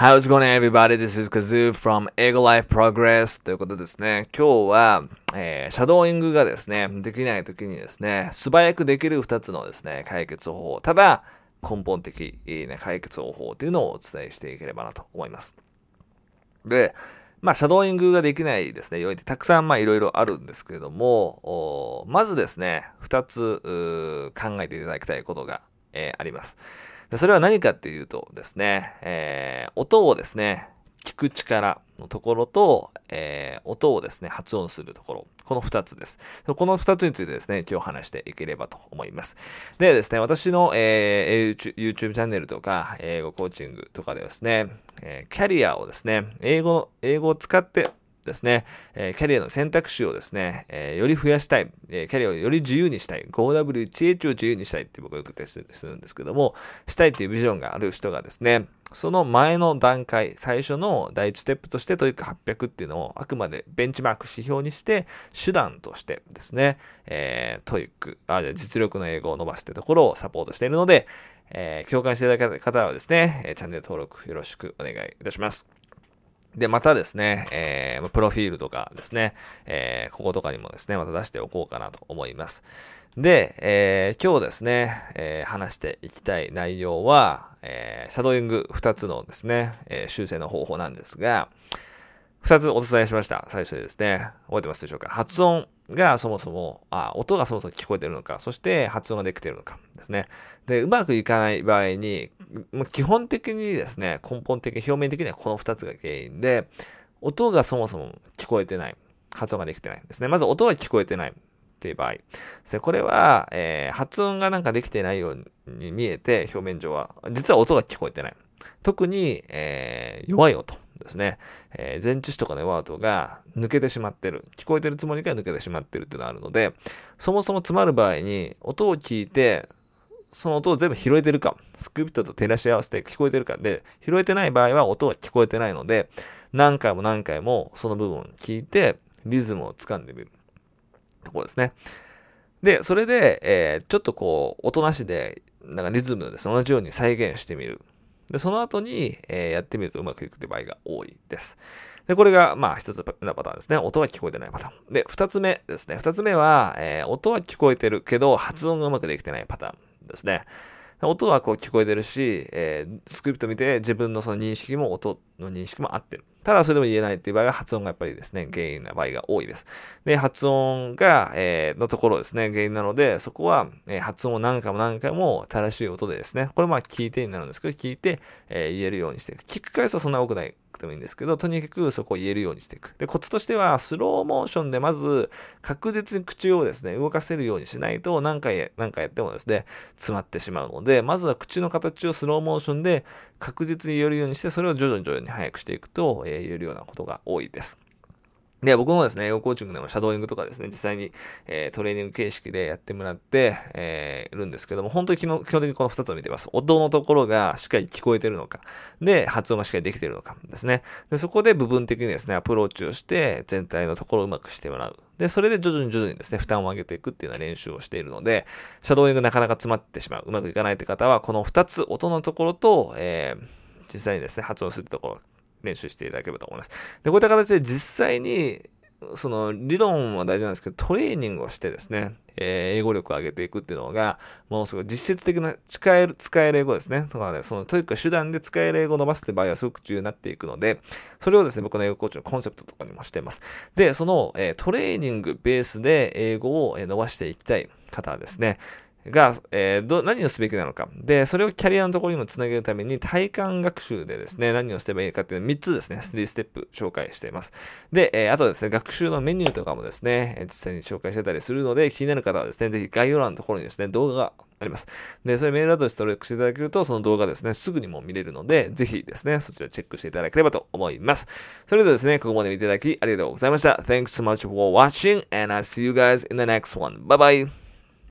How's it going everybody? This is Kazoo from Ego Life Progress ということですね。今日は、えー、シャドーイングがですね、できない時にですね、素早くできる2つのですね、解決方法。ただ、根本的、ね、解決方法というのをお伝えしていければなと思います。で、まあ、シャドーイングができないですね、要因ってたくさんまあいろいろあるんですけれども、まずですね、2つ考えていただきたいことが、えー、あります。でそれは何かっていうとですね、えー、音をですね、聞く力のところと、えー、音をですね、発音するところ。この二つです。この二つについてですね、今日話していければと思います。でですね、私の、えー、YouTube チャンネルとか、英語コーチングとかでですね、えー、キャリアをですね、英語、英語を使ってですね、えー、キャリアの選択肢をですね、えー、より増やしたい、えー、キャリアをより自由にしたい、5W1H を自由にしたいって僕はよくテストするんですけども、したいっていうビジョンがある人がですね、その前の段階、最初の第一ステップとして TOEIC 800っていうのをあくまでベンチマーク指標にして、手段としてですね、えー、 TOEIC、あ、実力の英語を伸ばすってところをサポートしているので、えー、共感していただけた方はですね、チャンネル登録よろしくお願いいたします。で、またですね、えー、プロフィールとかですね、えー、こことかにもですね、また出しておこうかなと思います。で、えー、今日ですね、えー、話していきたい内容は、えー、シャドーイング2つのですね、え、修正の方法なんですが、2つお伝えしました。最初にですね、覚えてますでしょうか？発音がそもそも、あ、音がそもそも聞こえてるのか、そして発音ができてるのかですね。で、うまくいかない場合に、もう基本的にですね、根本的、表面的にはこの2つが原因で、音がそもそも聞こえてない。発音ができてないですね。まず音が聞こえてない。っていう場合。これは、えー、発音がなんかできてないように見えて、表面上は。実は音が聞こえてない。特に、えー、弱い音。ですね、えー、前置詞とかのワードが抜けてしまってる。聞こえてるつもりが抜けてしまってるっていうのがあるので、そもそも詰まる場合に、音を聞いて、その音を全部拾えてるか、スクリプトと照らし合わせて聞こえてるかで、拾えてない場合は音は聞こえてないので、何回も何回もその部分を聞いて、リズムをつかんでみる。ところですね。で、それで、えー、ちょっとこう、音なしで、なんかリズムですね。同じように再現してみる。で、その後に、えー、やってみるとうまくいくって場合が多いです。で、これが、まあ、一つのパターンですね。音は聞こえてないパターン。で、二つ目ですね。二つ目は、えー、音は聞こえてるけど、発音がうまくできてないパターンですね。音はこう聞こえてるし、えー、スクリプト見て自分のその認識も音の認識も合ってる。ただそれでも言えないっていう場合は発音がやっぱりですね、原因な場合が多いです。で、発音が、えー、のところですね、原因なので、そこは、えー、発音を何回も何回も正しい音でですね、これまあ聞いてになるんですけど、聞いて、えー、言えるようにしていく。聞く回数はそんな多くなくてもいいんですけど、とにかくそこを言えるようにしていく。で、コツとしては、スローモーションでまず確実に口をですね、動かせるようにしないと何回、何回やってもですね、詰まってしまうので、まずは口の形をスローモーションで確実に言えるようにして、それを徐々に徐々に速くしていくと、えー、言えるようなことが多いです。で、僕もですね、英語コーチングでもシャドーイングとかですね、実際に、えー、トレーニング形式でやってもらって、えー、いるんですけども、本当に基本的にこの2つを見てます。音のところがしっかり聞こえてるのか、で、発音がしっかりできてるのかですね。で、そこで部分的にですね、アプローチをして、全体のところをうまくしてもらう。で、それで徐々に徐々にですね、負担を上げていくっていうような練習をしているので、シャドーイングなかなか詰まってしまう、うまくいかないって方は、この2つ、音のところと、えー、実際にですね、発音するところ、練習していただければと思います。で、こういった形で実際に、その理論は大事なんですけど、トレーニングをしてですね、えー、英語力を上げていくっていうのが、ものすごい実質的な使える、使える英語ですね。とかね、そのというか手段で使える英語を伸ばすって場合はすごく重要になっていくので、それをですね、僕の英語コーチのコンセプトとかにもしています。で、その、えー、トレーニングベースで英語を伸ばしていきたい方はですね、が、えー、ど、何をすべきなのか。で、それをキャリアのところにもつなげるために体感学習でですね、何をすればいいかっていう3つですね、3ステップ紹介しています。で、えー、あとですね、学習のメニューとかもですね、実際に紹介してたりするので、気になる方はですね、ぜひ概要欄のところにですね、動画があります。で、それメールアドレス登録していただけると、その動画ですね、すぐにも見れるので、ぜひですね、そちらチェックしていただければと思います。それではですね、ここまで見ていただきありがとうございました。Thanks so much for watching and I'll see you guys in the next one. Bye bye!